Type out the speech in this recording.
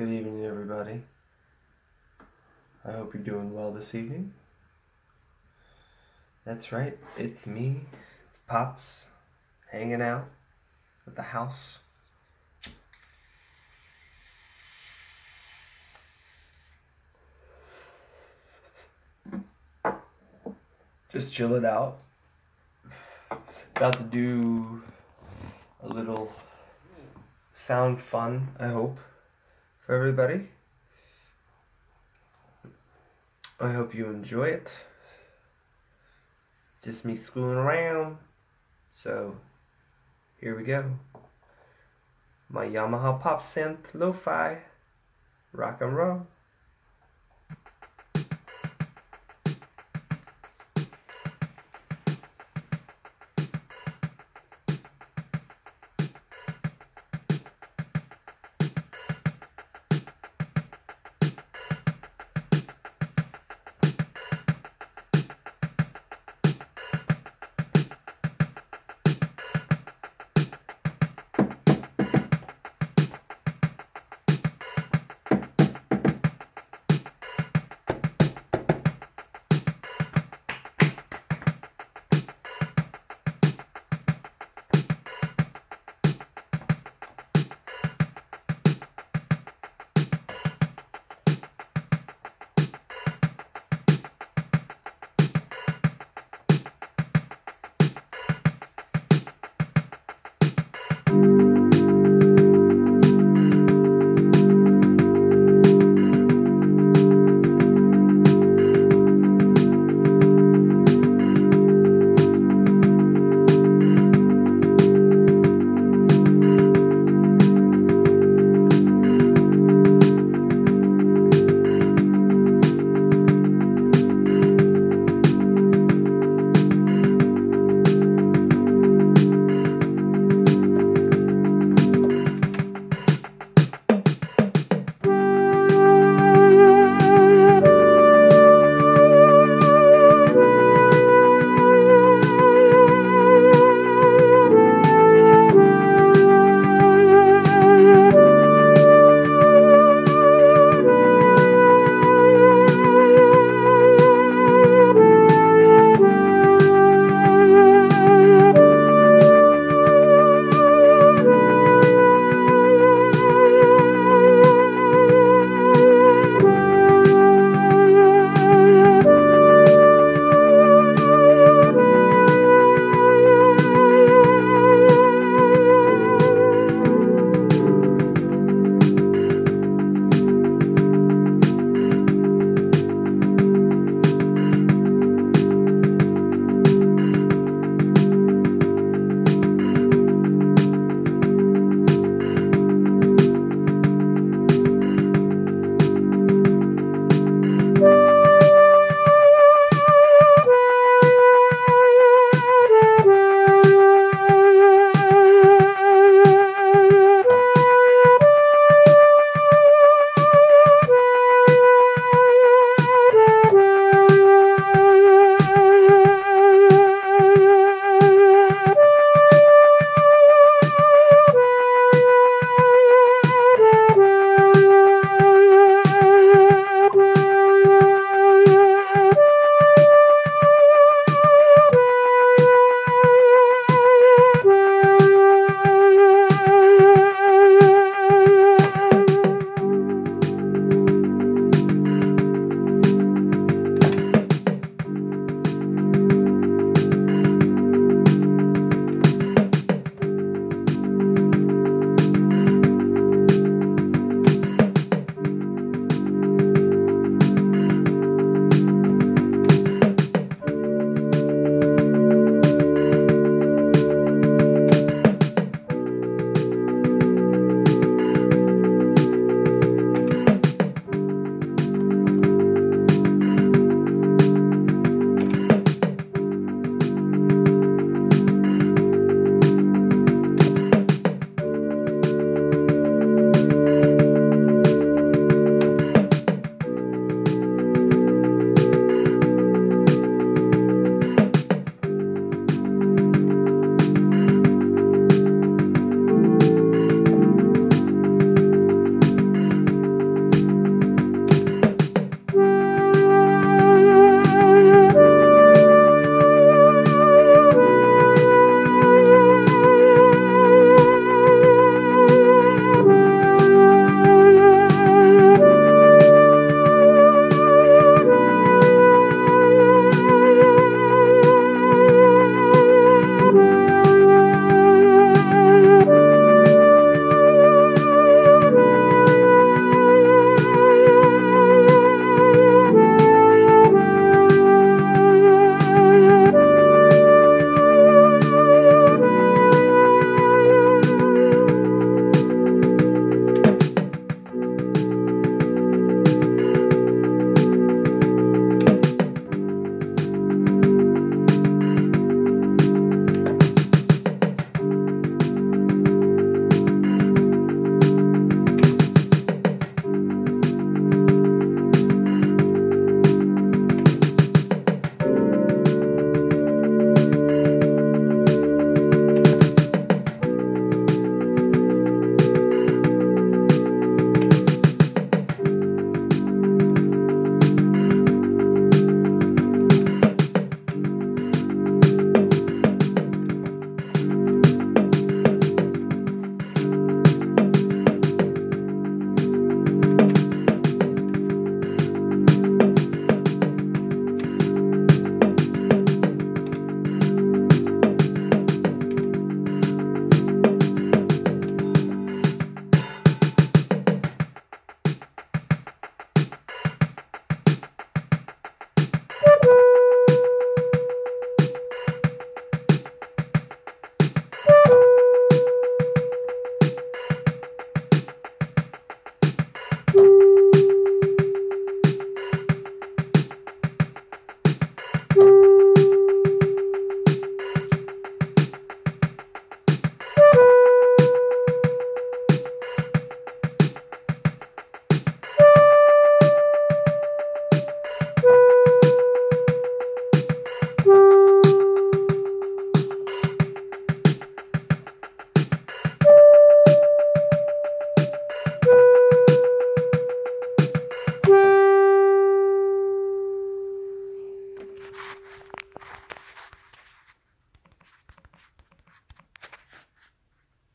Good evening, everybody. I hope you're doing well this evening. That's right, it's me, it's Pops, hanging out at the house. Just chill it out. About to do a little sound fun, I hope, everybody. I hope you enjoy it. Just me screwing around. So, here we go. My Yamaha Pop Synth Lo-Fi. Rock and roll.